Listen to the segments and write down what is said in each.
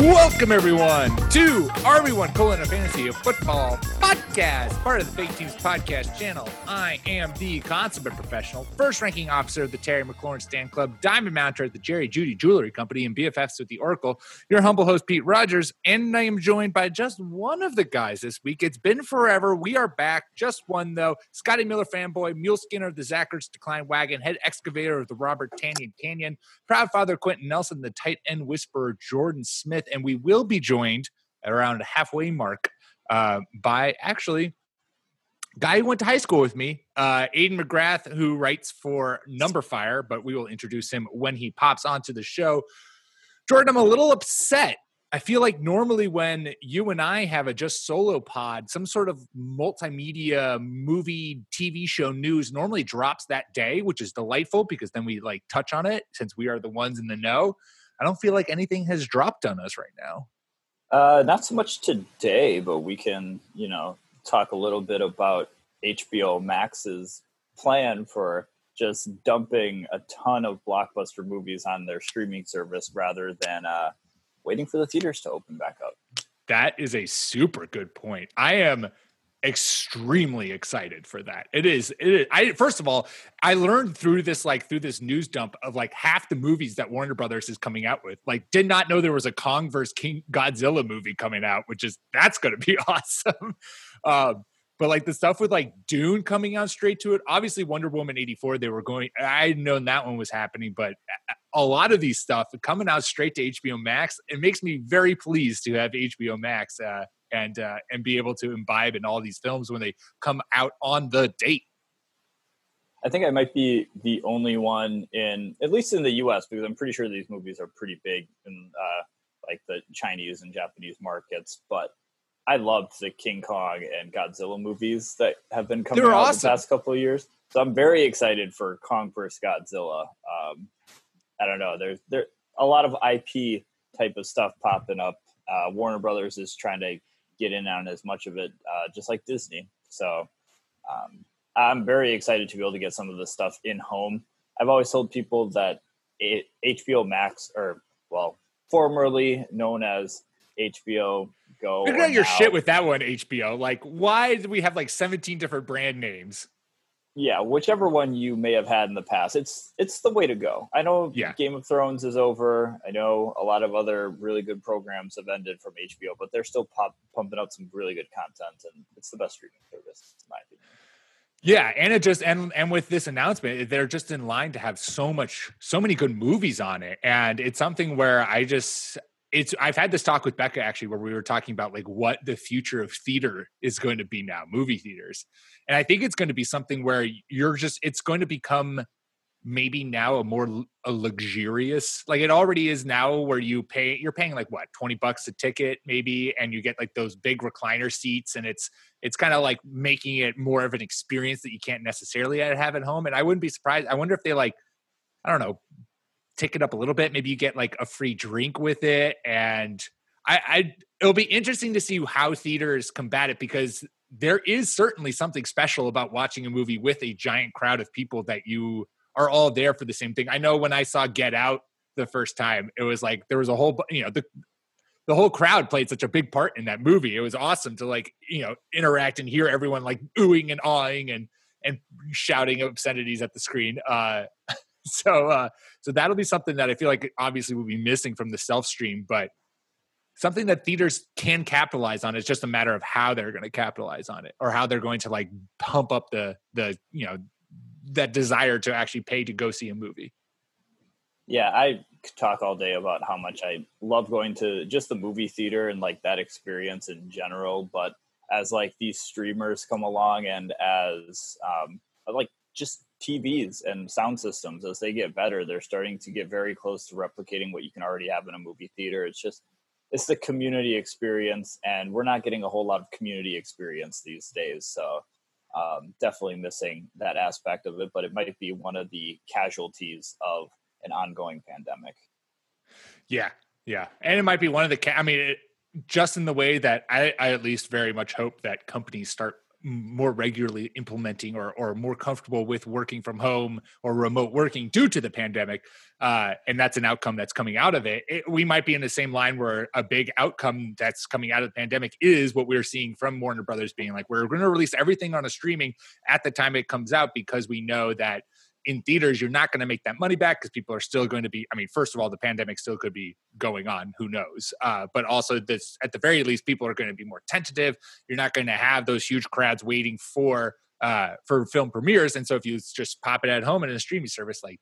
Welcome everyone to RB1 colon a fantasy of football podcast, part of the Fake Teams podcast channel. I am the consummate professional, first ranking officer of the Terry McLaurin Stand Club, diamond mounter at the Jerry Jeudy Jewelry Company, and BFFs with the Oracle. Your humble host Pete Rogers, and I am joined by just one of the guys this week. It's been forever. We are back, just one though. Scotty Miller fanboy, Mule Skinner of the Zach Ertz Decline Wagon, head excavator of the Robert Tonyan Canyon, proud father Quenton Nelson, the tight end whisperer Jordan Smith, and we will be joined at around halfway mark uh, by actually guy who went to high school with me, uh, Aiden McGrath, who writes for Number Fire, but we will introduce him when he pops onto the show. Jordan, I'm a little upset. I feel like normally when you and I have a just solo pod, some sort of multimedia movie, TV show news normally drops that day, which is delightful because then we like touch on it since we are the ones in the know. I don't feel like anything has dropped on us right now. Uh, not so much today, but we can, you know, talk a little bit about HBO Max's plan for just dumping a ton of blockbuster movies on their streaming service rather than uh, waiting for the theaters to open back up. That is a super good point. I am extremely excited for that. It is it is I first of all, I learned through this like through this news dump of like half the movies that Warner Brothers is coming out with. Like did not know there was a Kong versus King Godzilla movie coming out, which is that's going to be awesome. Um but like the stuff with like Dune coming out straight to it, obviously Wonder Woman 84, they were going, I had known that one was happening, but a lot of these stuff coming out straight to HBO Max, it makes me very pleased to have HBO Max uh, and uh, and be able to imbibe in all these films when they come out on the date. I think I might be the only one in, at least in the U.S., because I'm pretty sure these movies are pretty big in uh, like the Chinese and Japanese markets. But I loved the King Kong and Godzilla movies that have been coming They're out awesome. the past couple of years. So I'm very excited for Kong vs. Godzilla. Um, I don't know. There's there a lot of IP type of stuff popping up. Uh, Warner Brothers is trying to get in on as much of it, uh, just like Disney. So um, I'm very excited to be able to get some of this stuff in home. I've always told people that it, HBO Max, or well, formerly known as HBO Go, Figure out your now- shit with that one, HBO. Like, why do we have like 17 different brand names? Yeah, whichever one you may have had in the past, it's it's the way to go. I know Yeah. Game of Thrones is over. I know a lot of other really good programs have ended from HBO, but they're still pop, pumping out some really good content, and it's the best streaming service, in my opinion. Yeah, and it just and and with this announcement, they're just in line to have so much, so many good movies on it, and it's something where I just it's I've had this talk with Becca actually where we were talking about like what the future of theater is going to be now, movie theaters, and I think it's going to be something where you're just it's going to become maybe now a more a luxurious like it already is now where you pay you're paying like what 20 bucks a ticket maybe and you get like those big recliner seats and it's it's kind of like making it more of an experience that you can't necessarily have at home. And i wouldn't be surprised i wonder if they like i don't know tick it up a little bit maybe you get like a free drink with it and i i it'll be interesting to see how theaters combat it because there is certainly something special about watching a movie with a giant crowd of people that you are all there for the same thing. I know when I saw Get Out the first time, it was like there was a whole, you know, the the whole crowd played such a big part in that movie. It was awesome to like, you know, interact and hear everyone like oohing and awing and and shouting obscenities at the screen. Uh so uh so that'll be something that I feel like obviously will be missing from the self stream, but something that theaters can capitalize on. It's just a matter of how they're going to capitalize on it or how they're going to like pump up the the you know that desire to actually pay to go see a movie. Yeah, I talk all day about how much I love going to just the movie theater and like that experience in general. But as like these streamers come along and as um, like just TVs and sound systems as they get better, they're starting to get very close to replicating what you can already have in a movie theater. It's just it's the community experience, and we're not getting a whole lot of community experience these days. So um, definitely missing that aspect of it. But it might be one of the casualties of an ongoing pandemic. Yeah, yeah, and it might be one of the. Ca- I mean, it, just in the way that I, I at least very much hope that companies start more regularly implementing or, or more comfortable with working from home or remote working due to the pandemic uh, and that's an outcome that's coming out of it. it. we might be in the same line where a big outcome that's coming out of the pandemic is what we're seeing from warner brothers being like we're going to release everything on a streaming at the time it comes out because we know that in theaters, you're not going to make that money back because people are still going to be. I mean, first of all, the pandemic still could be going on. Who knows? Uh, but also, this at the very least, people are going to be more tentative. You're not going to have those huge crowds waiting for uh, for film premieres. And so, if you just pop it at home in a streaming service, like,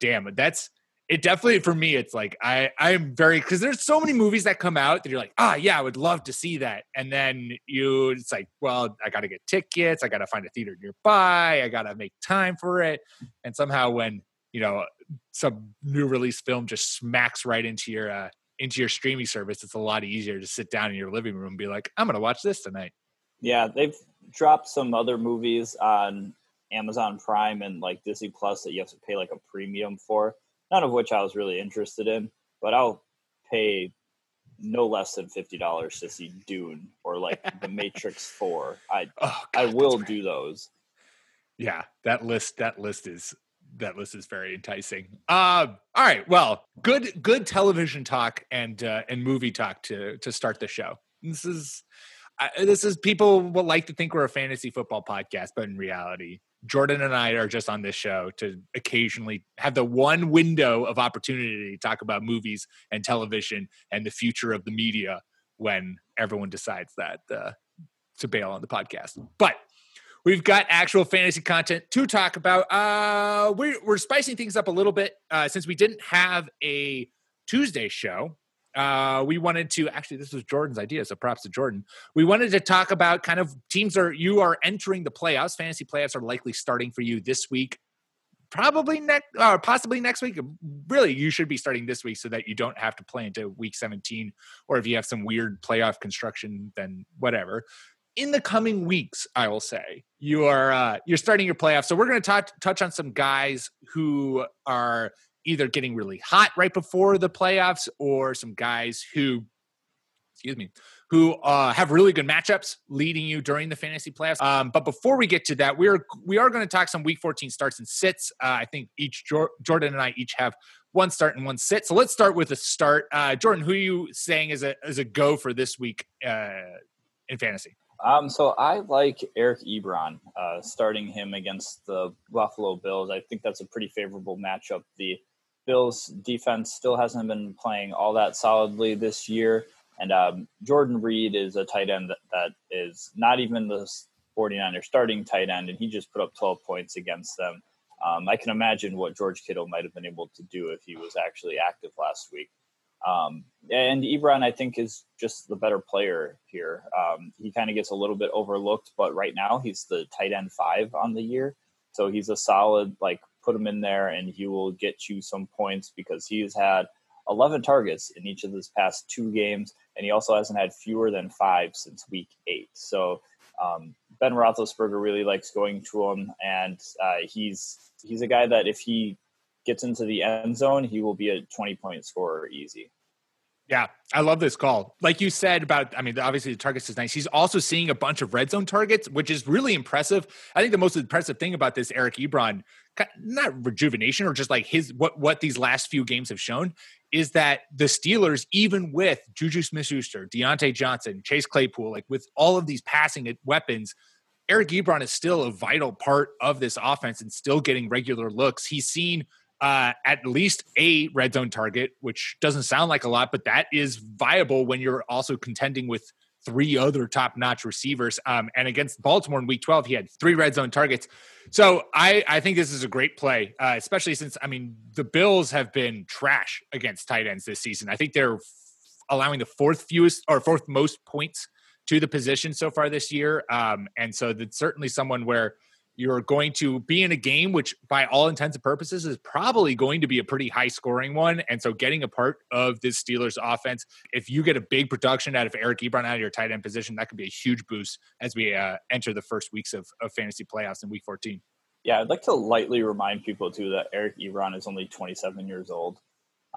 damn, that's it definitely for me it's like i i'm very because there's so many movies that come out that you're like ah yeah i would love to see that. And then you it's like well i gotta get tickets. I gotta find a theater nearby. I gotta make time for it. And somehow when you know some new release film just smacks right into your uh into your streaming service it's a lot easier to sit down in your living room and be like i'm gonna watch this tonight. Yeah they've dropped some other movies on amazon prime and like disney plus that you have to pay like a premium for none of which I was really interested in, but I'll pay no less than fifty dollars to see Dune or like The Matrix Four. I oh, God, I will right. do those. Yeah, that list that list is that list is very enticing. Uh, all right, well, good good television talk and uh, and movie talk to to start the show. This is uh, this is people will like to think we're a fantasy football podcast, but in reality, Jordan and I are just on this show to occasionally have the one window of opportunity to talk about movies and television and the future of the media when everyone decides that uh, to bail on the podcast. But we've got actual fantasy content to talk about. Uh, we're, we're spicing things up a little bit uh, since we didn't have a Tuesday show uh, we wanted to actually this was jordan's idea so props to jordan. We wanted to talk about kind of teams are you are entering the playoffs fantasy playoffs are likely starting for you this week. Probably next or possibly next week. Really you should be starting this week so that you don't have to play into week 17 or if you have some weird playoff construction then whatever. In the coming weeks i will say you are uh, you're starting your playoffs. So we're going to touch on some guys who are either getting really hot right before the playoffs or some guys who excuse me who uh, have really good matchups leading you during the fantasy playoffs. Um, but before we get to that we're we are going to talk some week 14 starts and sits. Uh, i think each jordan and i each have one start and one sit. So let's start with a start. Uh, jordan who are you saying is a is a go for this week uh, in fantasy? Um, so I like Eric Ebron, uh, starting him against the Buffalo Bills. I think that's a pretty favorable matchup. The Bills defense still hasn't been playing all that solidly this year. And um, Jordan Reed is a tight end that, that is not even the 49er starting tight end, and he just put up 12 points against them. Um, I can imagine what George Kittle might have been able to do if he was actually active last week. Um, and Ebron, I think, is just the better player here. Um, he kind of gets a little bit overlooked, but right now he's the tight end five on the year. So he's a solid, like, put him in there and he will get you some points because he has had 11 targets in each of his past two games, and he also hasn't had fewer than five since week eight. So um, Ben Roethlisberger really likes going to him, and uh, he's he's a guy that if he gets into the end zone, he will be a 20 point scorer easy. Yeah, I love this call. Like you said about, I mean, obviously the targets is nice. He's also seeing a bunch of red zone targets, which is really impressive. I think the most impressive thing about this Eric Ebron, not rejuvenation or just like his what what these last few games have shown, is that the Steelers, even with Juju Smith-Schuster, Diontae Johnson, Chase Claypool, like with all of these passing weapons, Eric Ebron is still a vital part of this offense and still getting regular looks. He's seen uh, at least a red zone target, which doesn't sound like a lot, but that is viable when you're also contending with three other top notch receivers. Um, and against Baltimore in week 12, he had three red zone targets. So I, I think this is a great play, uh, especially since, I mean, the Bills have been trash against tight ends this season. I think they're f- allowing the fourth fewest or fourth most points to the position so far this year. Um, and so that's certainly someone where you're going to be in a game which by all intents and purposes is probably going to be a pretty high scoring one. And so getting a part of this steelers offense if you get a big production out of eric ebron out of your tight end position that could be a huge boost as we uh, enter the first weeks of, of fantasy playoffs in week 14 yeah i'd like to lightly remind people too that eric ebron is only 27 years old.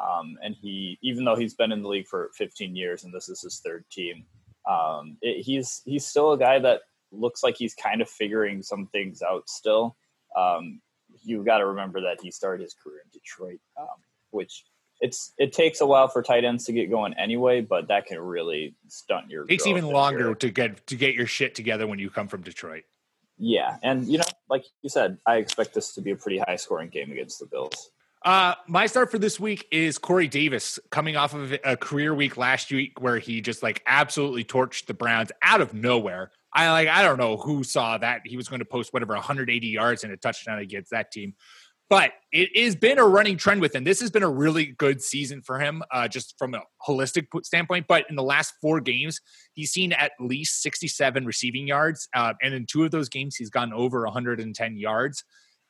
Um, and he even though he's been in the league for 15 years and this is his third team um, it, he's he's still a guy that looks like he's kind of figuring some things out still. Um, you've got to remember that he started his career in Detroit, um, which it's it takes a while for tight ends to get going anyway, but that can really stunt your. It takes even longer to get to get your shit together when you come from Detroit. Yeah, and you know, like you said, I expect this to be a pretty high scoring game against the Bills. Uh, my start for this week is Corey Davis coming off of a career week last week where he just like absolutely torched the Browns out of nowhere. I like I don't know who saw that he was going to post whatever 180 yards and a touchdown against that team. But it has been a running trend with him. This has been a really good season for him, uh, just from a holistic standpoint. But in the last four games, he's seen at least 67 receiving yards, uh, and in two of those games, he's gone over 110 yards.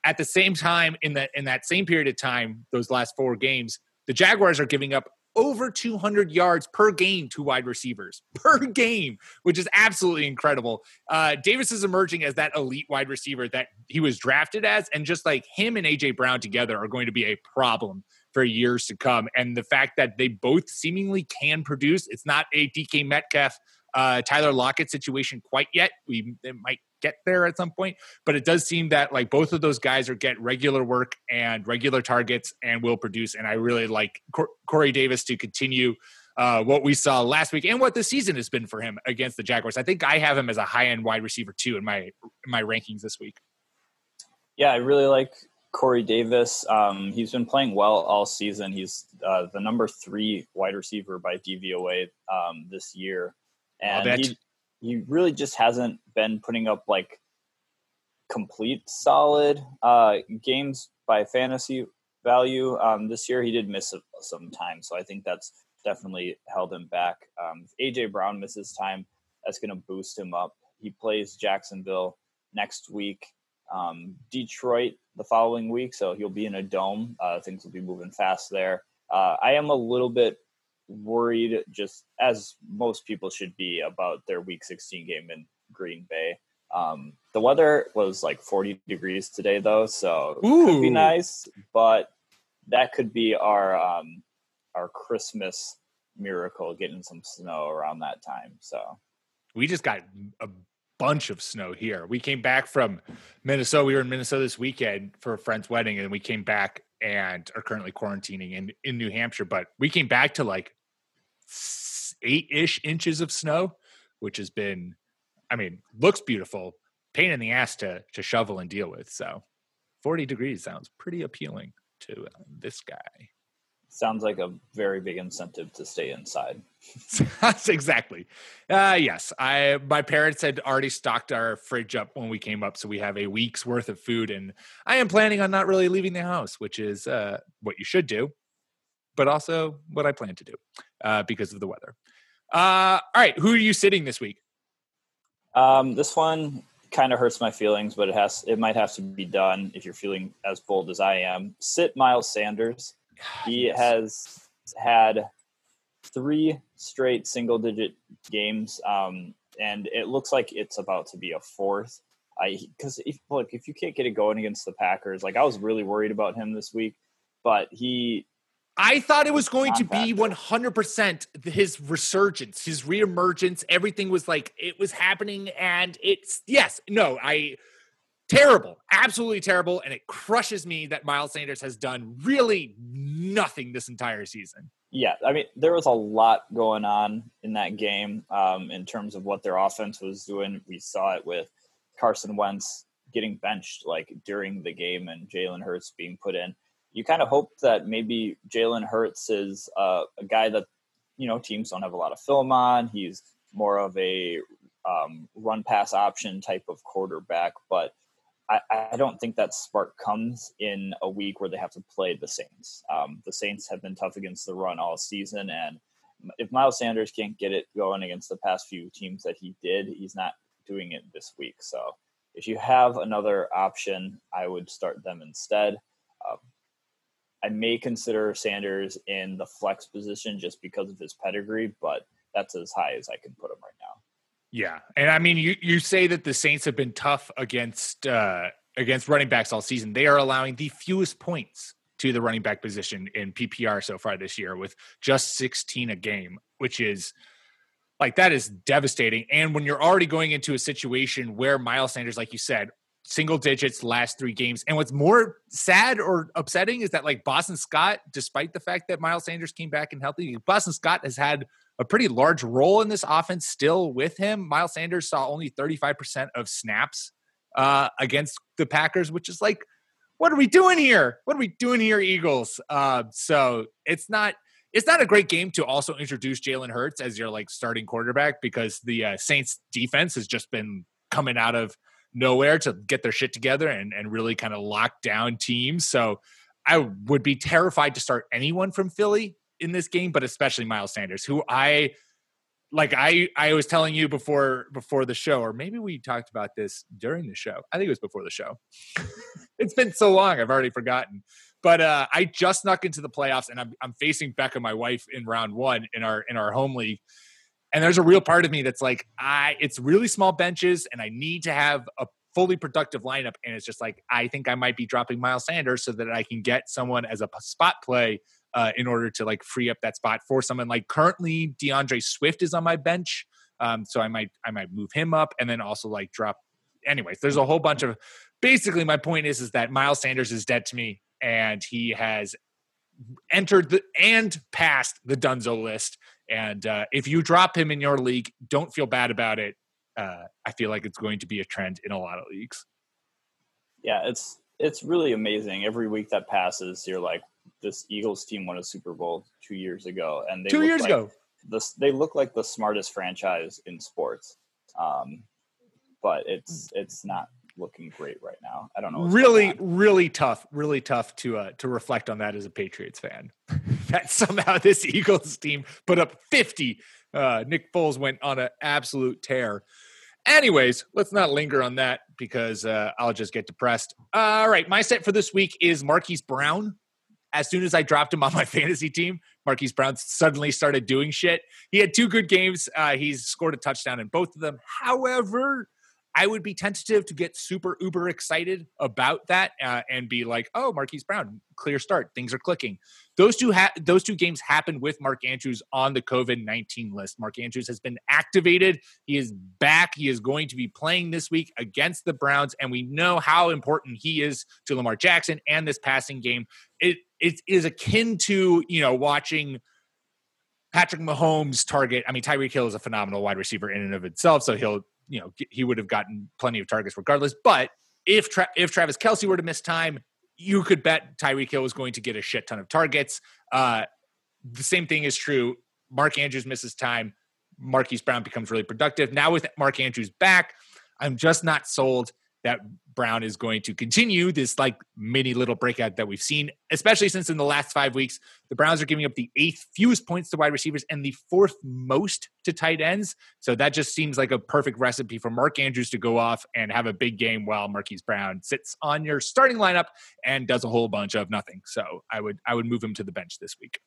At the same time, in that in that same period of time, those last four games, the Jaguars are giving up over 200 yards per game to wide receivers per game, which is absolutely incredible. Uh, Davis is emerging as that elite wide receiver that he was drafted as, and just like him and AJ Brown together are going to be a problem for years to come. And the fact that they both seemingly can produce, it's not a DK Metcalf uh, Tyler Lockett situation quite yet. We might get there at some point, but it does seem that like both of those guys are get regular work and regular targets and will produce. And I really like Cor- Corey Davis to continue uh, what we saw last week and what the season has been for him against the Jaguars. I think I have him as a high end wide receiver too in my in my rankings this week. Yeah, I really like Corey Davis. Um, he's been playing well all season. He's uh, the number three wide receiver by DVOA um, this year and he, he really just hasn't been putting up like complete solid uh, games by fantasy value. Um, this year he did miss some time, so I think that's definitely held him back. Um, if AJ Brown misses time, that's going to boost him up. He plays Jacksonville next week, um, Detroit the following week, so he'll be in a dome. Uh, things will be moving fast there. Uh, I am a little bit worried, just as most people should be, about their Week 16 game in Green Bay. Um, the weather was like 40 degrees today, though, so Ooh. could be nice. But that could be our um, our Christmas miracle, getting some snow around that time. So we just got a bunch of snow here. We came back from Minnesota. We were in Minnesota this weekend for a friend's wedding, and we came back and are currently quarantining in, in New Hampshire. But we came back to like eight ish inches of snow, which has been, I mean, looks beautiful, pain in the ass to to shovel and deal with. So, forty degrees sounds pretty appealing to uh, this guy. Sounds like a very big incentive to stay inside. That's exactly. Uh, yes, I my parents had already stocked our fridge up when we came up, so we have a week's worth of food, and I am planning on not really leaving the house, which is uh, what you should do, but also what I plan to do uh, because of the weather. Uh, all right, who are you sitting this week? Um, this one kind of hurts my feelings, but it has it might have to be done if you're feeling as bold as I am. Sit Miles Sanders. He yes. has had three straight single digit games, um, and it looks like it's about to be a fourth. I because if look if you can't get it going against the Packers, like I was really worried about him this week, but he. I thought it was going to be 100% his resurgence, his reemergence. Everything was like it was happening, and it's yes, no, I terrible, absolutely terrible, and it crushes me that Miles Sanders has done really nothing this entire season. Yeah, I mean, there was a lot going on in that game um, in terms of what their offense was doing. We saw it with Carson Wentz getting benched like during the game and Jalen Hurts being put in. You kind of hope that maybe Jalen Hurts is uh, a guy that you know teams don't have a lot of film on. He's more of a um, run pass option type of quarterback, but I, I, don't think that spark comes in a week where they have to play the Saints. Um, the Saints have been tough against the run all season, and if Miles Sanders can't get it going against the past few teams that he did, he's not doing it this week. So if you have another option, I would start them instead. Um, I may consider Sanders in the flex position just because of his pedigree, but that's as high as I can put him right now. Yeah, and I mean, you you say that the Saints have been tough against uh, against running backs all season. They are allowing the fewest points to the running back position in PPR so far this year, with just 16 a game, which is like that is devastating. And when you're already going into a situation where Miles Sanders, like you said, single digits last three games. And what's more sad or upsetting is that like Boston Scott, despite the fact that Miles Sanders came back and healthy, Boston Scott has had a pretty large role in this offense still with him. Miles Sanders saw only 35% of snaps uh, against the Packers, which is like, what are we doing here? What are we doing here, Eagles? Uh, so it's not it's not a great game to also introduce Jalen Hurts as your like starting quarterback because the uh, Saints defense has just been coming out of nowhere to get their shit together and, and really kind of lock down teams. So I would be terrified to start anyone from Philly in this game, but especially Miles Sanders, who I like I I was telling you before before the show, or maybe we talked about this during the show. I think it was before the show. it's been so long, I've already forgotten. But uh, I just snuck into the playoffs, and I'm I'm facing Becca, my wife, in round one in our in our home league. And there's a real part of me that's like, I it's really small benches, and I need to have a fully productive lineup. And it's just like I think I might be dropping Miles Sanders so that I can get someone as a spot play uh, in order to like free up that spot for someone like currently DeAndre Swift is on my bench. Um, so I might I might move him up and then also like drop. Anyways, there's a whole bunch of. Basically, my point is is that Miles Sanders is dead to me, and he has entered the and passed the Dunzo list. And uh, if you drop him in your league, don't feel bad about it. Uh, I feel like it's going to be a trend in a lot of leagues. Yeah, it's it's really amazing. Every week that passes, you're like, this Eagles team won a Super Bowl two years ago, and they two years like ago, this they look like the smartest franchise in sports. Um, but it's it's not looking great right now. I don't know. Really, really tough. Really tough to uh, to reflect on that as a Patriots fan. that somehow this Eagles team put up fifty. Uh, Nick Foles went on an absolute tear. Anyways, let's not linger on that because uh, I'll just get depressed. All right, my set for this week is Marquise Brown as soon as I dropped him on my fantasy team, Marquise Brown suddenly started doing shit. He had two good games. Uh, he's scored a touchdown in both of them. However, I would be tentative to get super uber excited about that uh, and be like, "Oh, Marquise Brown, clear start, things are clicking." Those two ha- those two games happened with Mark Andrews on the COVID nineteen list. Mark Andrews has been activated. He is back. He is going to be playing this week against the Browns, and we know how important he is to Lamar Jackson and this passing game. It it is akin to you know watching. Patrick Mahomes target. I mean, Tyreek Hill is a phenomenal wide receiver in and of itself, so he'll you know he would have gotten plenty of targets regardless. But if Tra- if Travis Kelce were to miss time, you could bet Tyreek Hill was going to get a shit ton of targets. Uh, the same thing is true. Mark Andrews misses time. Marquise Brown becomes really productive. Now with Mark Andrews back, I'm just not sold that Brown is going to continue this like mini little breakout that we've seen, especially since in the last five weeks, the Browns are giving up the eighth fewest points to wide receivers and the fourth most to tight ends. So that just seems like a perfect recipe for Mark Andrews to go off and have a big game while Marquise Brown sits on your starting lineup and does a whole bunch of nothing. So I would I would move him to the bench this week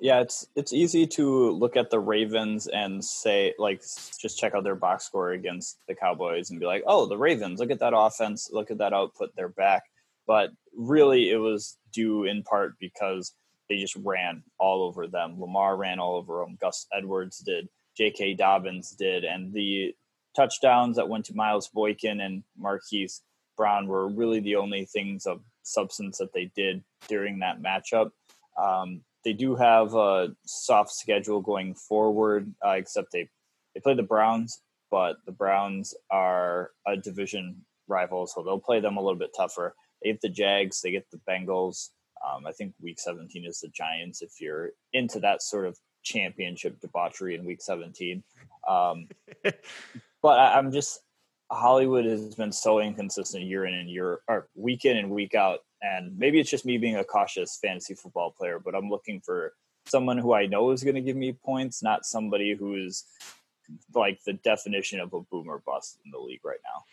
yeah, it's it's easy to look at the Ravens and say like just check out their box score against the Cowboys and be like, "Oh, the Ravens, look at that offense, look at that output they're back." But really it was due in part because they just ran all over them. Lamar ran all over them, Gus Edwards did, J.K. Dobbins did, and the touchdowns that went to Miles Boykin and Marquise Brown were really the only things of substance that they did during that matchup. Um, they do have a soft schedule going forward, uh, except they they play the Browns, but the Browns are a division rival, so they'll play them a little bit tougher. They get the Jags, they get the Bengals. Um, I think Week 17 is the Giants. If you're into that sort of championship debauchery in week 17. Um, but I, I'm just Hollywood has been so inconsistent year in and year or week in and week out. And maybe it's just me being a cautious fantasy football player, but I'm looking for someone who I know is going to give me points, not somebody who is like the definition of a boomer bust in the league right now.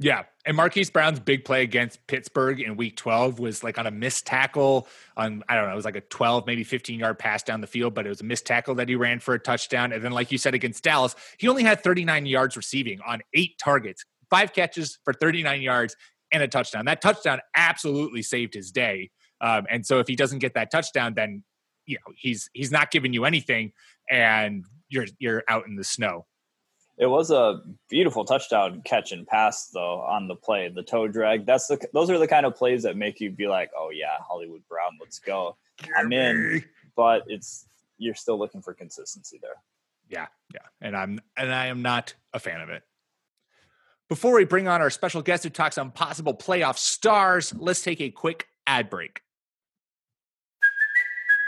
Yeah. And Marquise Brown's big play against Pittsburgh in week 12 was like on a missed tackle on, I don't know, it was like a 12, maybe 15 yard pass down the field, but it was a missed tackle that he ran for a touchdown. And then, like you said, against Dallas, he only had 39 yards receiving on eight targets, five catches for 39 yards and a touchdown. That touchdown absolutely saved his day. Um, and so if he doesn't get that touchdown, then you know he's he's not giving you anything, and you're you're out in the snow. It was a beautiful touchdown catch and pass though on the play, the toe drag. That's the those are the kind of plays that make you be like, oh yeah, Hollywood Brown, let's go. I'm in, but it's you're still looking for consistency there. Yeah, yeah, and I'm and I am not a fan of it. Before we bring on our special guest who talks on possible playoff stars, let's take a quick ad break.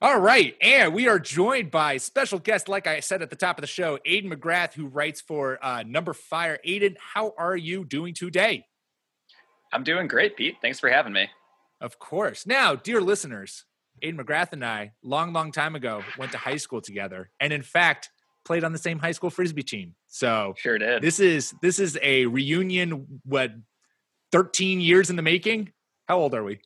All right, and we are joined by special guest, like I said at the top of the show, Aiden McGrath, who writes for uh, Number Fire. Aiden, how are you doing today? I'm doing great, Pete. Thanks for having me. Of course. Now, dear listeners, Aiden McGrath and I, long, long time ago, went to high school together, and in fact, played on the same high school frisbee team. So Sure did. this is this is a reunion. What, thirteen years in the making? How old are we?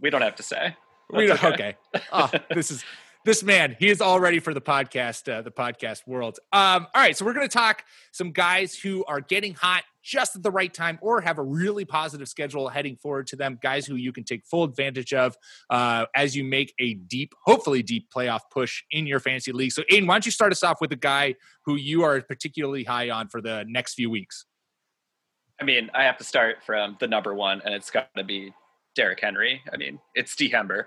we don't have to say. We That's don't, okay. Oh, this is this man. He is all ready for the podcast, uh, the podcast world. Um, all right, so we're going to talk some guys who are getting hot just at the right time, or have a really positive schedule heading forward to them. Guys who you can take full advantage of uh, as you make a deep, hopefully deep playoff push in your fantasy league. So, Aiden, why don't you start us off with a guy who you are particularly high on for the next few weeks? I mean, I have to start from the number one, and it's got to be Derrick Henry. I mean, it's D. Hember.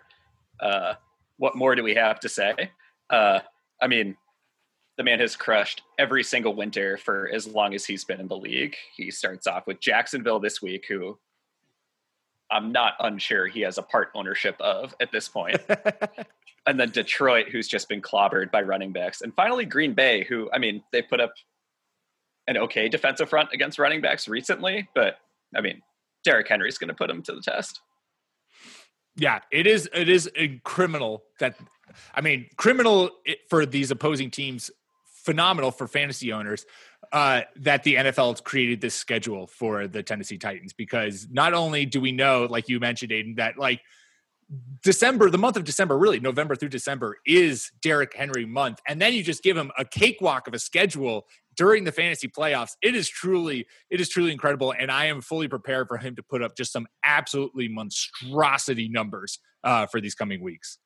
Uh, what more do we have to say? Uh, I mean, the man has crushed every single winter for as long as he's been in the league. He starts off with Jacksonville this week, who I'm not unsure he has a part ownership of at this point. and then Detroit, who's just been clobbered by running backs, and finally Green Bay, who I mean they put up an okay defensive front against running backs recently, but I mean Derrick Henry's going to put him to the test. Yeah, it is. It is criminal that, I mean, criminal for these opposing teams. Phenomenal for fantasy owners uh, that the NFL created this schedule for the Tennessee Titans because not only do we know, like you mentioned, Aiden, that like December, the month of December, really November through December is Derrick Henry month, and then you just give him a cakewalk of a schedule during the fantasy playoffs. It is truly, it is truly incredible, and I am fully prepared for him to put up just some absolutely monstrosity numbers uh, for these coming weeks.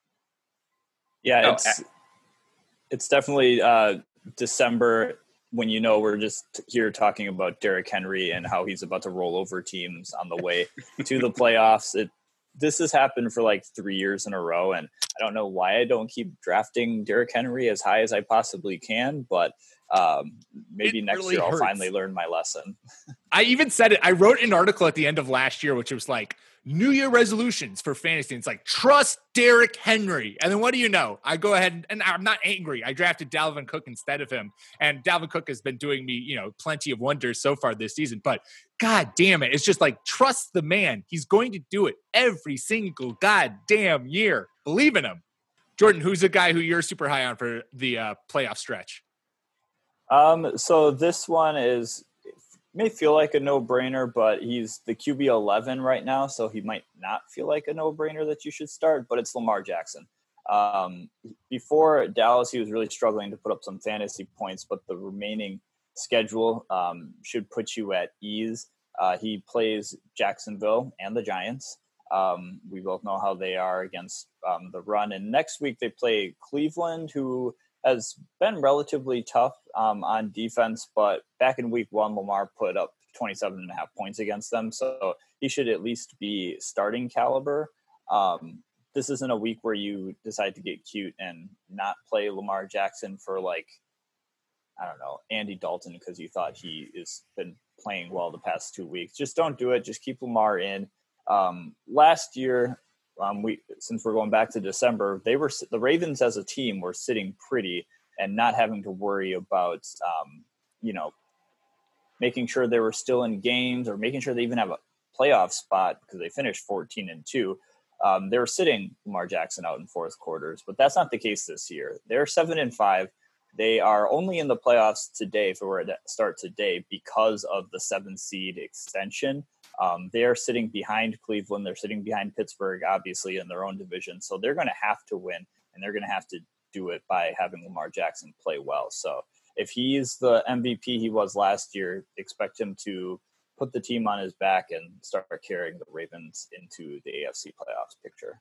Yeah, Oh, it's it's definitely uh, December when you know we're just here talking about Derrick Henry and how he's about to roll over teams on the way to the playoffs. It this has happened for like three years in a row, and I don't know why I don't keep drafting Derrick Henry as high as I possibly can, but um, maybe It next really year I'll finally learn my lesson. I even said it. I wrote an article at the end of last year, which was like New Year resolutions for fantasy. It's like trust Derrick Henry, and then what do you know? I go ahead and, and I'm not angry. I drafted Dalvin Cook instead of him, and Dalvin Cook has been doing me, you know, plenty of wonders so far this season. But God damn it, it's just like trust the man. He's going to do it every single goddamn year. Believe in him. Jordan, who's the guy who you're super high on for the uh, playoff stretch? Um, so this one is may feel like a no-brainer, but he's the QB 11 right now, so he might not feel like a no-brainer that you should start. But it's Lamar Jackson. Um, before Dallas, he was really struggling to put up some fantasy points, but the remaining schedule um, should put you at ease. Uh, he plays Jacksonville and the Giants. Um, we both know how they are against um, the run. And next week they play Cleveland, who has been relatively tough um, on defense, but back in week one, Lamar put up 27 and a half points against them. So he should at least be starting caliber. Um, this isn't a week where you decide to get cute and not play Lamar Jackson for like, I don't know, Andy Dalton because you thought he has been playing well the past two weeks. Just don't do it. Just keep Lamar in. Um, last year, um, we since we're going back to December, they were the Ravens as a team were sitting pretty and not having to worry about um, you know making sure they were still in games or making sure they even have a playoff spot because they finished 14 and 2 um, they were sitting lamar jackson out in fourth quarters but that's not the case this year they're 7 and 5 they are only in the playoffs today if we were to start today because of the seven seed extension um, they are sitting behind Cleveland. They're sitting behind Pittsburgh, obviously, in their own division. So they're going to have to win, and they're going to have to do it by having Lamar Jackson play well. So if he's the MVP he was last year, expect him to put the team on his back and start carrying the Ravens into the AFC playoffs picture.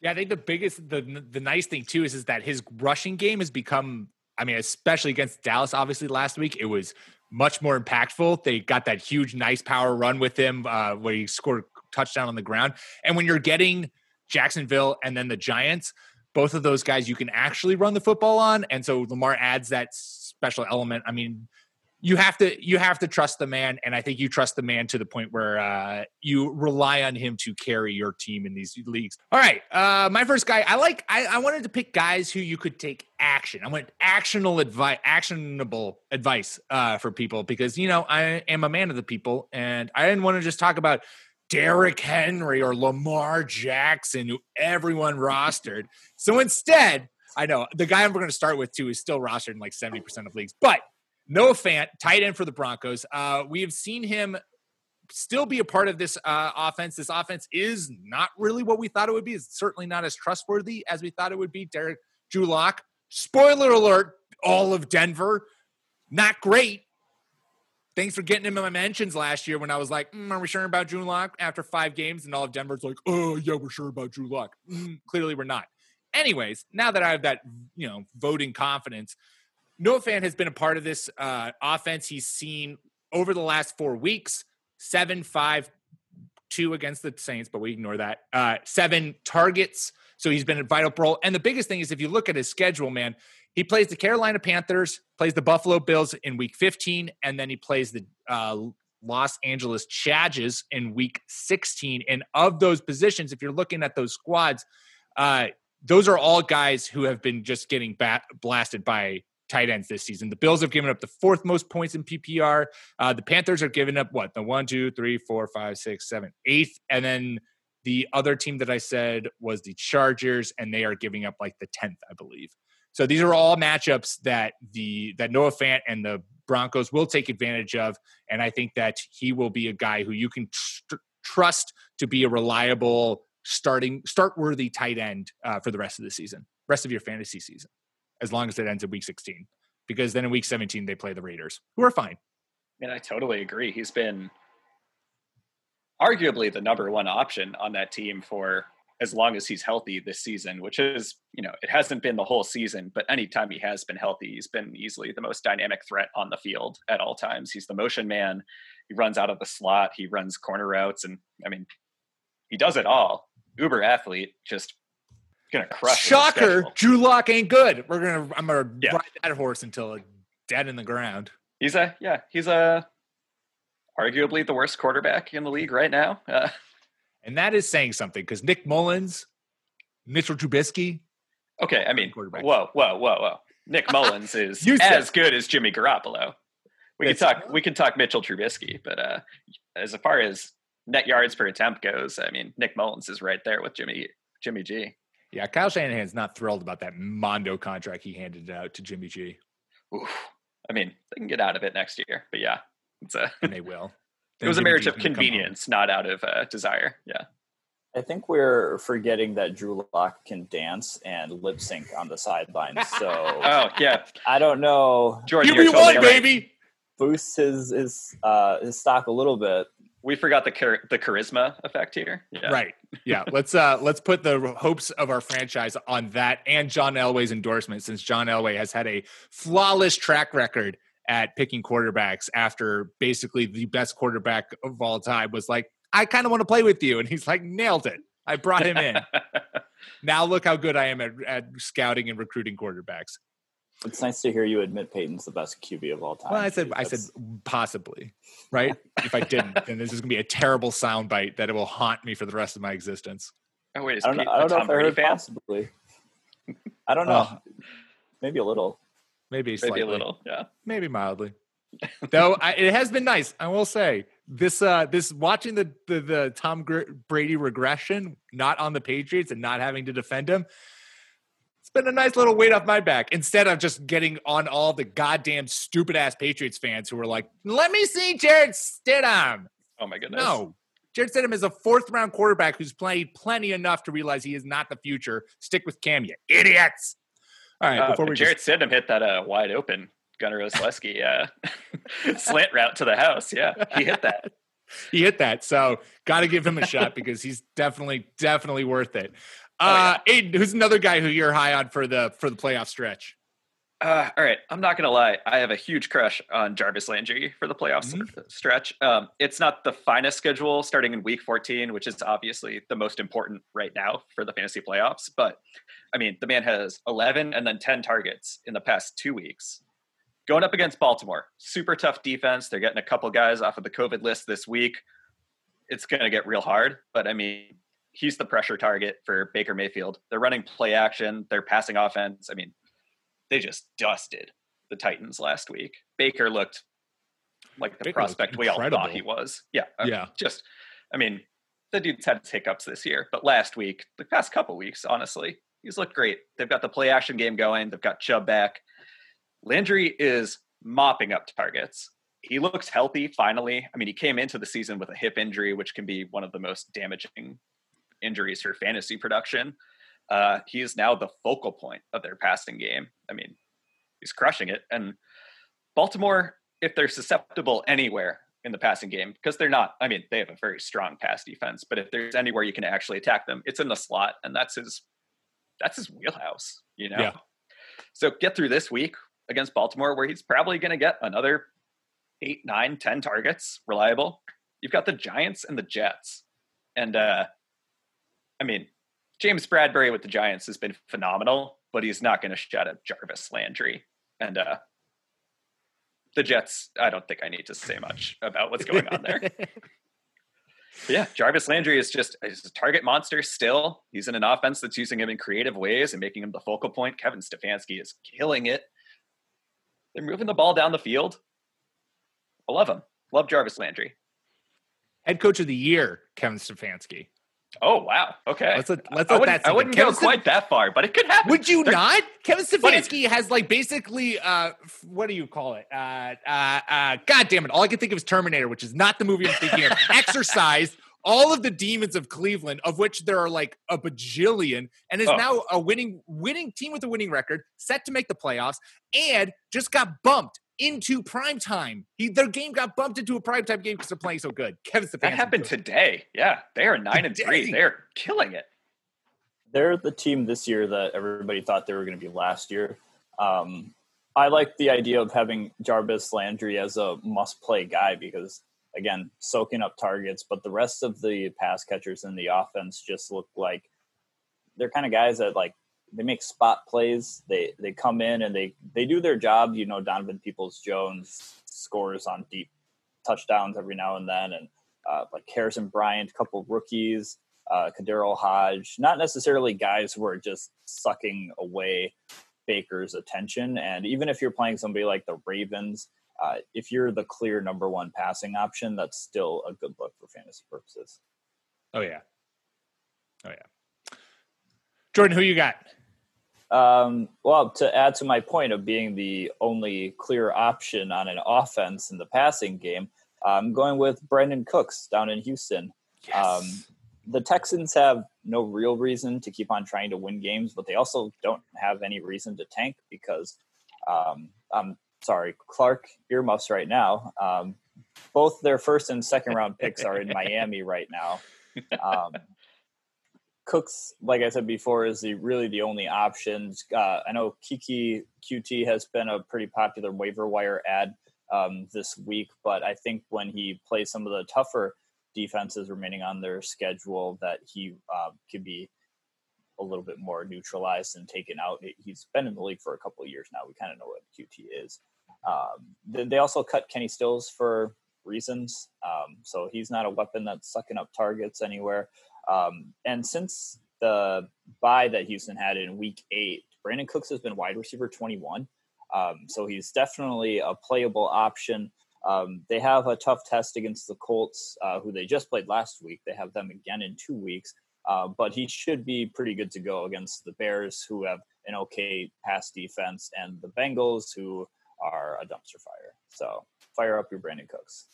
Yeah, I think the biggest, the the nice thing too is is that his rushing game has become. I mean, especially against Dallas, obviously last week, it was much more impactful. They got that huge, nice power run with him uh, where he scored a touchdown on the ground. And when you're getting Jacksonville and then the Giants, both of those guys you can actually run the football on. And so Lamar adds that special element. I mean, you have to you have to trust the man and i think you trust the man to the point where uh, you rely on him to carry your team in these leagues all right uh, my first guy i like I, I, wanted to pick guys who you could take action i want actionable advice actionable advice uh, for people because you know i am a man of the people and i didn't want to just talk about Derrick Henry or Lamar Jackson, who everyone rostered. So instead, I know the guy we're going to start with too is still rostered in like 70% of leagues, but Noah Fant, tight end for the Broncos. Uh, we have seen him still be a part of this uh, offense. This offense is not really what we thought it would be. It's certainly not as trustworthy as we thought it would be. Derek Drew Lock. Spoiler alert, all of Denver, not great. Thanks for getting him in my mentions last year when I was like, mm, are we sure about Drew Lock after five games? And all of Denver's like, oh, yeah, we're sure about Drew Lock. Mm, clearly, we're not. Anyways, now that I have that, you know, voting confidence, Noah Fant has been a part of this uh, offense. He's seen over the last four weeks seven, five, two against the Saints, but we ignore that. Uh, seven targets. So he's been a vital role. And the biggest thing is if you look at his schedule, man, he plays the Carolina Panthers, plays the Buffalo Bills in week 15, and then he plays the uh, Los Angeles Chargers in week 16. And of those positions, if you're looking at those squads, uh, those are all guys who have been just getting bat- blasted by tight ends this season. The Bills have given up the fourth most points in PPR. Uh, the Panthers are giving up what the one, two, three, four, five, six, seven, eighth, and then the other team that I said was the Chargers, and they are giving up like the tenth, I believe. So these are all matchups that the that Noah Fant and the Broncos will take advantage of, and I think that he will be a guy who you can tr- trust to be a reliable starting start worthy tight end uh, for the rest of the season, rest of your fantasy season as long as it ends in week 16. Because then in week 17, they play the Raiders, who are fine. And I totally agree. He's been arguably the number one option on that team for as long as he's healthy this season, which is, you know, it hasn't been the whole season, but anytime he has been healthy, he's been easily the most dynamic threat on the field at all times. He's the motion man. He runs out of the slot. He runs corner routes. And I mean, he does it all. Uber athlete, just gonna crush. Shocker! Drew Lock ain't good. We're gonna. I'm gonna yeah. ride that horse until dead in the ground. He's a yeah. He's a arguably the worst quarterback in the league right now. Uh, and that is saying something because Nick Mullens, Mitchell Trubisky. Okay, I mean, whoa, whoa, whoa, whoa. Nick Mullens is as good as Jimmy Garoppolo. We can talk. We can talk Mitchell Trubisky, but uh, as far as net yards per attempt goes, I mean, Nick Mullens is right there with Jimmy Jimmy G. Yeah, Kyle Shanahan's not thrilled about that Mondo contract he handed out to Jimmy G. Oof. I mean, they can get out of it next year, but yeah, it's a. And they will. It was a marriage of convenience, not out of uh, desire. Yeah. I think we're forgetting that Drew Lock can dance and lip sync on the sidelines. So, oh yeah, I don't know. Jordan, Here we totally right. baby. Boosts his his uh, his stock a little bit. We forgot the char- the charisma effect here. Yeah. Right. Yeah. let's uh let's put the hopes of our franchise on that and John Elway's endorsement, since John Elway has had a flawless track record at picking quarterbacks after basically the best quarterback of all time was like, I kind of want to play with you. And he's like, nailed it. I brought him in. now look how good I am at, at, scouting and recruiting quarterbacks. It's nice to hear you admit Peyton's the best QB of all time. Well, I said, I said possibly, right? if I didn't, then this is going to be a terrible soundbite that it will haunt me for the rest of my existence. Oh wait, I don't know, I don't know if I heard fan? possibly. I don't know. Maybe a little. Maybe slightly. Maybe a little. Yeah. Maybe mildly. Though I, it has been nice, I will say this uh this watching the the, the Tom Brady regression, not on the Patriots and not having to defend him. It's been a nice little weight off my back instead of just getting on all the goddamn stupid ass Patriots fans who were like, "Let me see Jarrett Stidham." Oh my goodness! No, Jarrett Stidham is a fourth round quarterback who's played plenty enough to realize he is not the future. Stick with Cam, you idiots. All right, uh, before we Jarrett just... Stidham hit that uh, wide open Gunnar Olszewski uh, slant route to the house. Yeah, he hit that. he hit that. So got to give him a shot because he's definitely, definitely worth it. Uh, oh, yeah. Aiden, who's another guy who you're high on for the for the playoff stretch? Uh, all right, I'm not gonna lie. I have a huge crush on Jarvis Landry for the playoffs mm-hmm. stretch. Um, it's not the finest schedule starting in Week 14, which is obviously the most important right now for the fantasy playoffs. But I mean, the man has 11 and then 10 targets in the past two weeks going up against Baltimore, super tough defense. They're getting a couple guys off of the COVID list this week. It's going to get real hard, but I mean, he's the pressure target for Baker Mayfield. They're running play action, they're passing offense. I mean, they just dusted the Titans last week. Baker looked like the Baker prospect we all thought he was. Yeah. Uh, yeah. Just, I mean, the dude's had his hiccups this year, but last week, the past couple weeks, honestly, he's looked great. They've got the play action game going. They've got Chubb back. Landry is mopping up targets. He looks healthy finally. I mean, he came into the season with a hip injury, which can be one of the most damaging injuries for fantasy production. Uh, he is now the focal point of their passing game. I mean, he's crushing it. And Baltimore, if they're susceptible anywhere in the passing game, because they're not, I mean, they have a very strong pass defense, but if there's anywhere you can actually attack them, it's in the slot, and that's his that's his wheelhouse, you know? Yeah. So get through this week against Baltimore, where he's probably going to get another eight, nine, ten targets, reliable. You've got the Giants and the Jets, and uh, I mean, James Bradberry with the Giants has been phenomenal, but he's not going to shut up Jarvis Landry. And uh, the Jets, I don't think I need to say much about what's going on there. yeah, Jarvis Landry is just he's a target monster still. He's in an offense that's using him in creative ways and making him the focal point. Kevin Stefanski is killing it. They're moving the ball down the field. I love him. Love Jarvis Landry. Head coach of the year, Kevin Stefanski. Oh wow! Okay, let's let, let's I wouldn't, I wouldn't go quite that far, but it could happen. Would you They're, not? Kevin Stefanski has like basically, uh, what do you call it? Uh, uh, uh, God damn it! All I can think of is Terminator, which is not the movie I'm thinking of. Exercise all of the demons of Cleveland, of which there are like a bajillion, and is oh. now a winning winning team with a winning record, set to make the playoffs, and just got bumped into prime time. He, their game got bumped into a prime time game because they're playing so good. Kevin Stefanski. That happened today. Yeah, they are nine and three. They're killing it. They're the team this year that everybody thought they were going to be last year. Um, I like the idea of having Jarvis Landry as a must-play guy because again soaking up targets but the rest of the pass catchers in the offense just look like they're kind of guys that like they make spot plays they they come in and they they do their job you know donovan peoples jones scores on deep touchdowns every now and then and uh, like harrison bryant a couple rookies uh KhaDarel hodge not necessarily guys who are just sucking away baker's attention and even if you're playing somebody like the ravens uh, if you're the clear number one passing option, that's still a good look for fantasy purposes. Oh yeah, oh yeah. Jordan, who you got? Um, well, to add to my point of being the only clear option on an offense in the passing game, I'm going with Brandin Cooks down in Houston. Yes. Um, the Texans have no real reason to keep on trying to win games, but they also don't have any reason to tank because, um, I'm sorry, Clark earmuffs right now. Um, both their first and second round picks are in Miami right now. Um, Cooks, like I said before, is the really the only options. Uh, I know Keke Coutee has been a pretty popular waiver wire ad um, this week, but I think when he plays some of the tougher defenses remaining on their schedule, that he uh, could be a little bit more neutralized and taken out. He's been in the league for a couple of years now. We kind of know what Coutee is. Um, they also cut Kenny Stills for reasons, um, so he's not a weapon that's sucking up targets anywhere. Um, and since the bye that Houston had in week eight, Brandin Cooks has been wide receiver 21. Um, so he's definitely a playable option. Um, they have a tough test against the Colts, uh, who they just played last week. They have them again in two weeks. Uh, but he should be pretty good to go against the Bears, who have an okay pass defense, and the Bengals, who are a dumpster fire. So fire up your Brandin Cooks.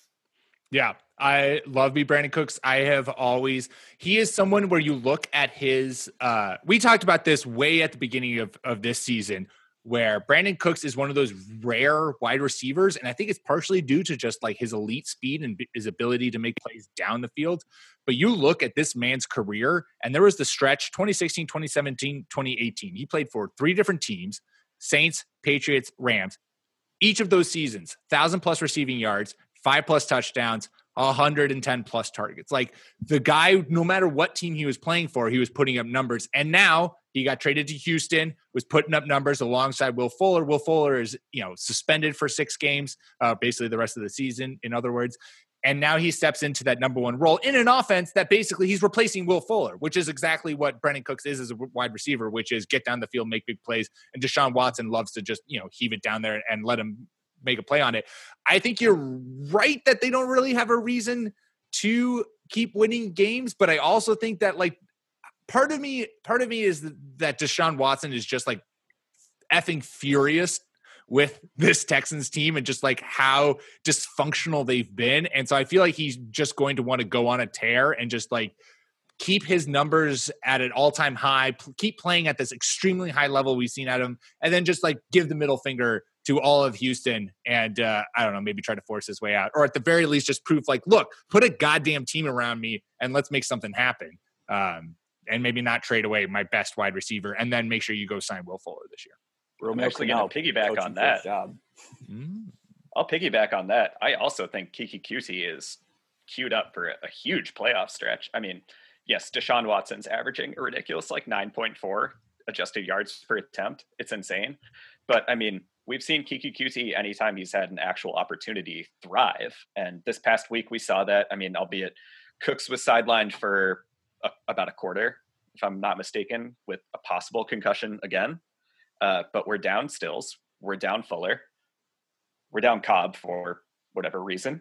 Yeah, I love me Brandin Cooks. I have always he is someone where you look at his uh we talked about this way at the beginning of of this season where Brandin Cooks is one of those rare wide receivers and I think it's partially due to just like his elite speed and his ability to make plays down the field. But you look at this man's career and there was the stretch 2016, 2017, 2018. He played for three different teams, Saints, Patriots, Rams. Each of those seasons, 1000 plus receiving yards, five plus touchdowns, 110 plus targets. Like the guy, no matter what team he was playing for, he was putting up numbers. And now he got traded to Houston, was putting up numbers alongside Will Fuller. Will Fuller is, you know, suspended for six games, uh, basically the rest of the season, in other words. And now he steps into that number one role in an offense that basically he's replacing Will Fuller, which is exactly what Brandin Cooks is as a wide receiver, which is get down the field, make big plays. And Deshaun Watson loves to just, you know, heave it down there and let him make a play on it. I think you're right that they don't really have a reason to keep winning games, but I also think that like part of me, part of me is that Deshaun Watson is just like effing furious with this Texans team and just like how dysfunctional they've been. And so I feel like he's just going to want to go on a tear and just like keep his numbers at an all-time high, keep playing at this extremely high level we've seen at him, and then just like give the middle finger to all of Houston and uh, I don't know, maybe try to force his way out, or at the very least, just prove like, look, put a goddamn team around me and let's make something happen. Um, and maybe not trade away my best wide receiver, and then make sure you go sign Will Fuller this year. I'm actually going to piggyback on that. Mm. I'll piggyback on that. I also think Keke Coutee is queued up for a, a huge playoff stretch. I mean, yes, Deshaun Watson's averaging a ridiculous like 9.4 adjusted yards per attempt. It's insane. But I mean, we've seen Keke Coutee anytime he's had an actual opportunity thrive. And this past week we saw that. I mean, albeit Cooks was sidelined for a, about a quarter, if I'm not mistaken, with a possible concussion again. Uh, but we're down Stills, we're down Fuller, we're down Cobb for whatever reason.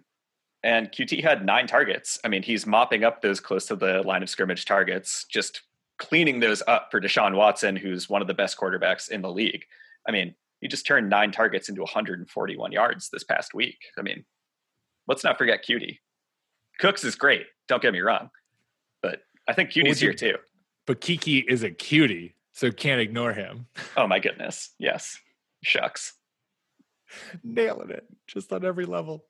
And Coutee had nine targets. I mean, he's mopping up those close to the line of scrimmage targets, just cleaning those up for Deshaun Watson, who's one of the best quarterbacks in the league. I mean, he just turned nine targets into 141 yards this past week. I mean, let's not forget Cutie. Cooks is great. Don't get me wrong, but I think Cutie's here too. But Kiki is a cutie, so can't ignore him. Oh my goodness! Yes, shucks, nailing it just on every level.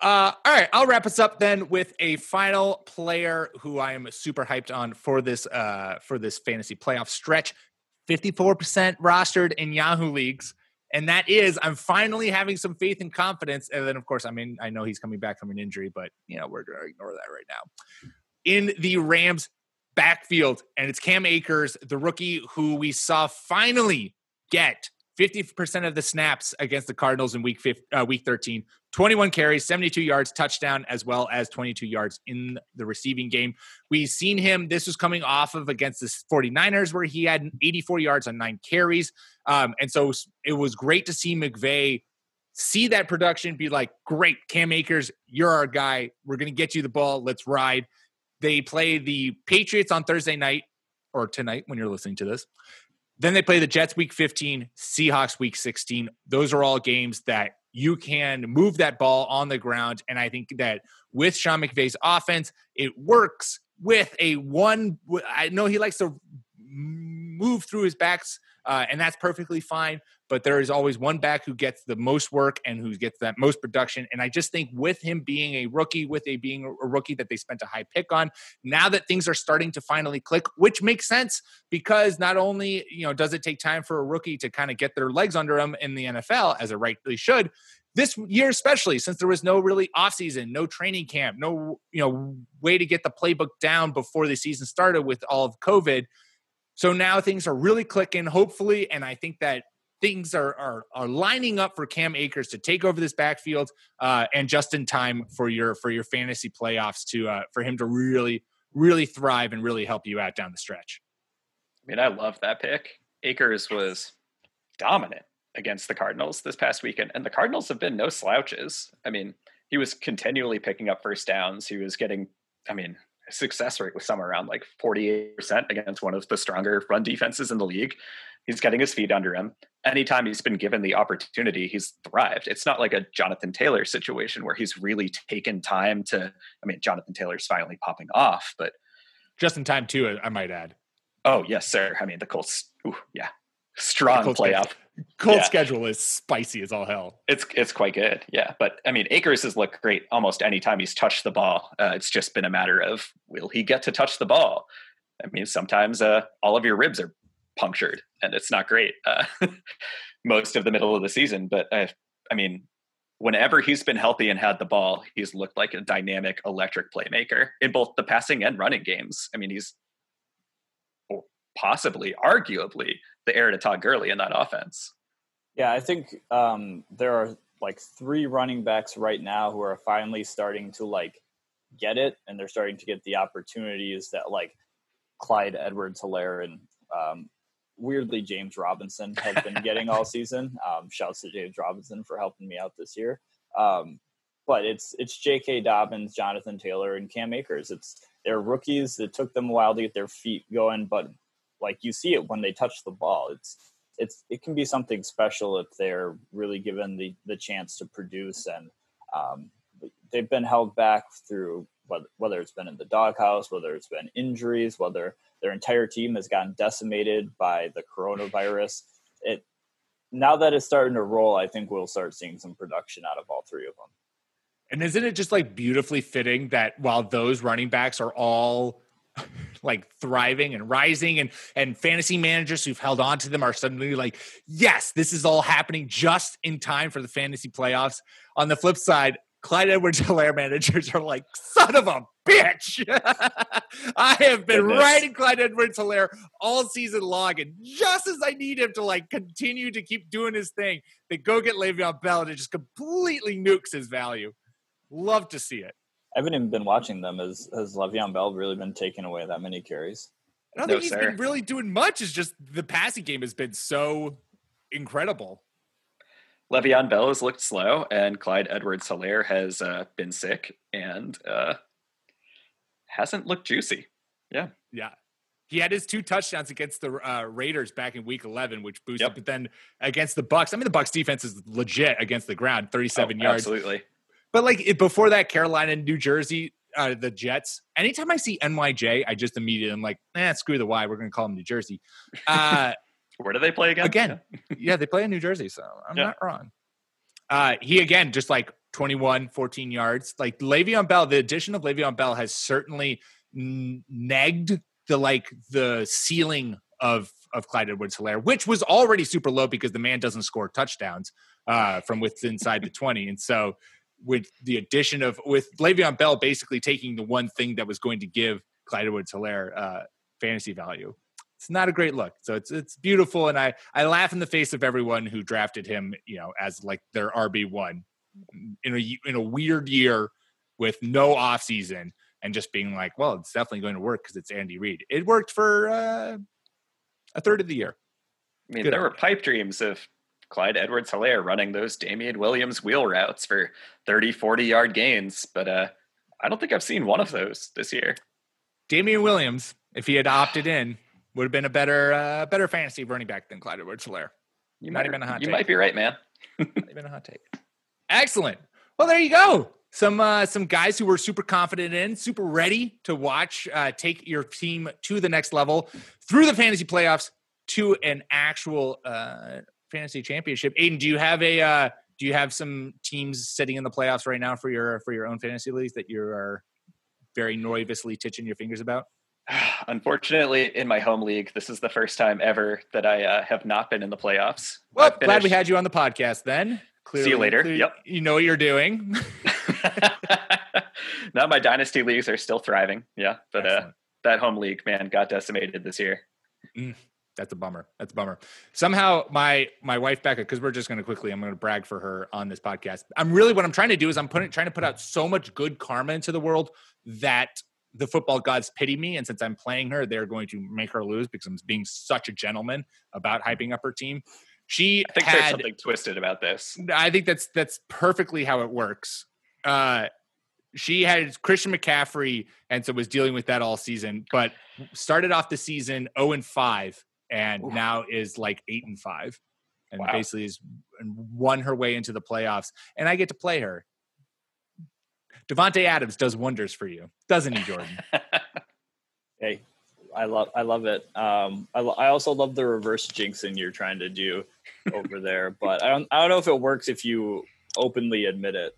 Uh, all right, I'll wrap us up then with a final player who I am super hyped on for this uh, for this fantasy playoff stretch. 54% rostered in Yahoo leagues. And that is, I'm finally having some faith and confidence. And then, of course, I mean, I know he's coming back from an injury, but, you know, we're going to ignore that right now. In the Rams backfield, and it's Cam Akers, the rookie who we saw finally get 50% of the snaps against the Cardinals in week 15, uh, week 13. 21 carries, 72 yards, touchdown, as well as 22 yards in the receiving game. We've seen him, this was coming off of against the 49ers, where he had 84 yards on nine carries. Um, and so it was great to see McVay see that production, be like, great, Cam Akers, you're our guy. We're going to get you the ball. Let's ride. They play the Patriots on Thursday night or tonight when you're listening to this. Then they play the Jets week 15, Seahawks week 16. Those are all games that you can move that ball on the ground. And I think that with Sean McVay's offense, it works with a one. I know he likes to move through his backs, uh, and that's perfectly fine. But there is always one back who gets the most work and who gets that most production. And I just think with him being a rookie, with a being a rookie that they spent a high pick on, now that things are starting to finally click, which makes sense because not only you know does it take time for a rookie to kind of get their legs under them in the NFL as it rightly should, this year especially since there was no really offseason no training camp no you know way to get the playbook down before the season started with all of covid so now things are really clicking hopefully and i think that things are are, are lining up for cam akers to take over this backfield uh, and just in time for your for your fantasy playoffs to uh, for him to really really thrive and really help you out down the stretch i mean i love that pick akers was dominant against the Cardinals this past weekend, and the Cardinals have been no slouches. I mean, he was continually picking up first downs. He was getting, I mean, success rate was somewhere around like 48% against one of the stronger run defenses in the league. He's getting his feet under him. Anytime he's been given the opportunity, he's thrived. It's not like a Jonathan Taylor situation where he's really taken time to. I mean, Jonathan Taylor's finally popping off, but just in time too. I might add. Oh yes, sir. I mean, the Colts. Ooh, yeah, strong playoff. Cold yeah. schedule is spicy as all hell. It's it's quite good, yeah. But I mean, Akers has looked great almost any time he's touched the ball. Uh, it's just been a matter of will he get to touch the ball? I mean, sometimes uh, all of your ribs are punctured, and it's not great uh, most of the middle of the season. But uh, I mean, whenever he's been healthy and had the ball, he's looked like a dynamic, electric playmaker in both the passing and running games. I mean, he's possibly, arguably, the heir to Todd Gurley in that offense. Yeah, I think um, there are like three running backs right now who are finally starting to like get it, and they're starting to get the opportunities that like Clyde Edwards Helaire and um, weirdly James Robinson have been getting all season. Um, shouts to James Robinson for helping me out this year. Um, but it's it's J.K. Dobbins, Jonathan Taylor, and Cam Akers. It's they're rookies. It took them a while to get their feet going, but like you see it when they touch the ball. It's it's it can be something special if they're really given the the chance to produce and um, they've been held back through whether, whether it's been in the doghouse, whether it's been injuries, whether their entire team has gotten decimated by the coronavirus. It now that it's starting to roll, I think we'll start seeing some production out of all three of them. And isn't it just like beautifully fitting that while those running backs are all like thriving and rising and and fantasy managers who've held on to them are suddenly like yes this is all happening just in time for the fantasy playoffs on the flip side Clyde Edwards Helaire managers are like, son of a bitch. I have been Goodness. riding Clyde Edwards Helaire all season long. And just as I need him to like continue to keep doing his thing, they go get Le'Veon Bell and it just completely nukes his value. Love to see it. I haven't even been watching them. Has has Le'Veon Bell really been taking away that many carries? I don't no, think he's sir. been really doing much. It's just the passing game has been so incredible. Le'Veon Bell has looked slow, and Clyde Edwards Helaire has uh, been sick and uh, hasn't looked juicy. Yeah. Yeah. He had his two touchdowns against the uh, Raiders back in Week 11, which boosted. Yep. But then against the Bucks, I mean, the Bucks defense is legit against the ground, 37 oh, yards. Absolutely. But like before that, Carolina and New Jersey, uh, the Jets. Anytime I see NYJ, I just immediately am like, eh, screw the Y. We're going to call them New Jersey. Uh, Where do they play again? Again, yeah, they play in New Jersey, so I'm yeah. not wrong. Uh, he again, just like 21, 14 yards. Like Le'Veon Bell, the addition of Le'Veon Bell has certainly n- negged the like the ceiling of of Clyde Edwards Helaire, which was already super low because the man doesn't score touchdowns uh, from within inside the 20. And so with the addition of with Le'Veon Bell basically taking the one thing that was going to give Clyde Edwards-Helaire uh, fantasy value. It's not a great look. So it's it's beautiful, and I I laugh in the face of everyone who drafted him, you know, as like their RB one in a in a weird year with no off season and just being like, well, it's definitely going to work because it's Andy Reid. It worked for uh, a third of the year. I mean, Good there were pipe dreams of Clyde Edwards Helaire running those Damien Williams wheel routes for 30, 40 yard gains. But uh, I don't think I've seen one of those this year. Damien Williams, if he had opted in, would have been a better uh, better fantasy running back than Clyde Edwards-Helaire. You might might, been a hot You take. might be right, man. Not even a hot take. Excellent. Well, there you go. Some uh, some guys who were super confident in, super ready to watch uh, take your team to the next level through the fantasy playoffs to an actual uh, fantasy championship. Aiden, do you have a uh, do you have some teams sitting in the playoffs right now for your for your own fantasy leagues that you are very nervously titching your fingers about? Unfortunately, in my home league, this is the first time ever that I uh, have not been in the playoffs. Well, I've glad we had you on the podcast then. See you later. clearly Yep. You know what you're doing. now my dynasty leagues are still thriving. Yeah, but uh, that home league, man, got decimated this year. That's a bummer. That's a bummer. Somehow my my wife Becca, because we're just going to quickly, I'm going to brag for her on this podcast. I'm really what I'm trying to do is I'm putting trying to put out so much good karma into the world that the football gods pity me, and since I'm playing her, they're going to make her lose because I'm being such a gentleman about hyping up her team. She I think there's something twisted about this. I think that's that's perfectly how it works. Uh, she had Christian McCaffrey, and so was dealing with that all season. But started off the season zero and five, and now is like eight and five, and Wow. basically is won her way into the playoffs. And I get to play her. Davante Adams does wonders for you, doesn't he, Jordan? Hey, I love I love it. Um, I, lo- I also love the reverse jinxing you're trying to do over there, but I don't I don't know if it works if you openly admit it.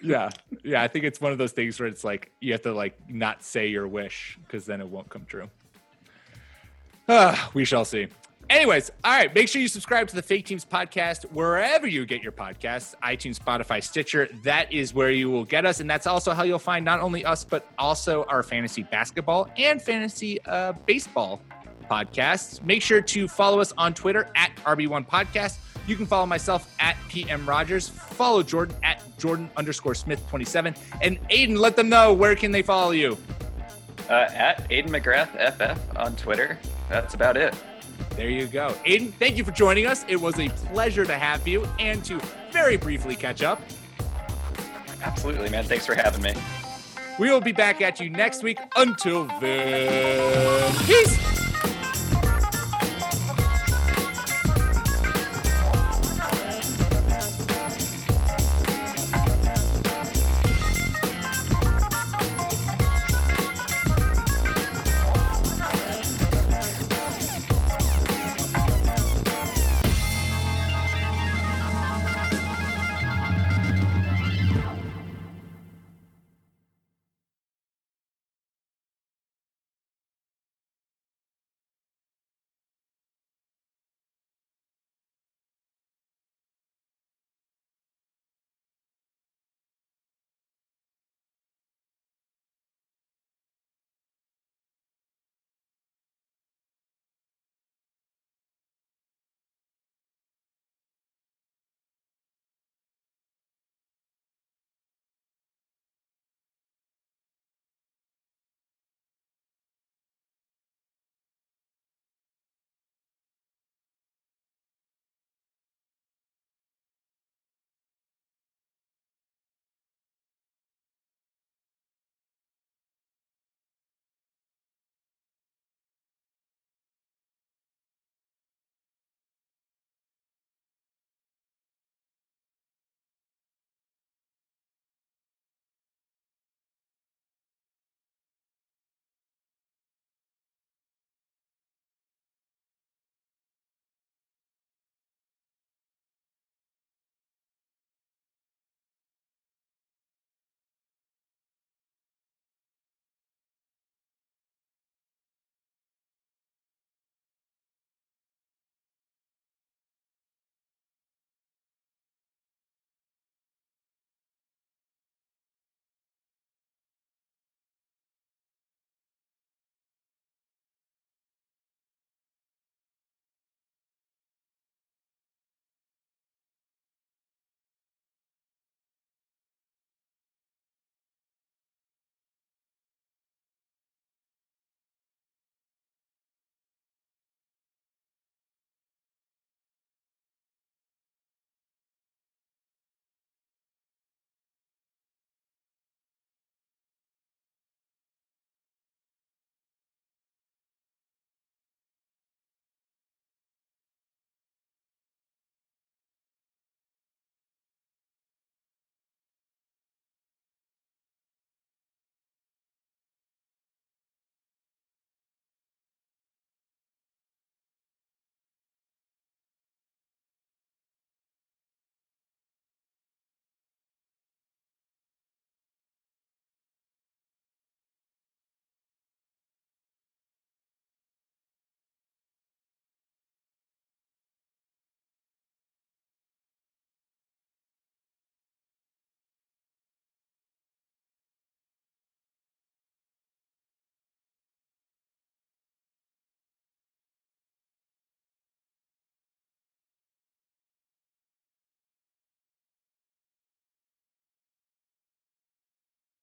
yeah, yeah. I think it's one of those things where it's like you have to like not say your wish because then it won't come true. Ah, we shall see. Anyways, all right. Make sure you subscribe to the Fake Teams podcast wherever you get your podcasts iTunes, Spotify, Stitcher. That is where you will get us. And that's also how you'll find not only us, but also our fantasy basketball and fantasy uh, baseball podcasts. Make sure to follow us on Twitter at RB1 Podcast. You can follow myself at PM Rogers. Follow Jordan at Jordan underscore Smith 27. And Aiden, let them know where can they follow you. Uh, at Aiden McGrath FF on Twitter. That's about it. There you go. Aiden, thank you for joining us. It was a pleasure to have you and to very briefly catch up. Absolutely, man. Thanks for having me. We will be back at you next week. Until then, peace.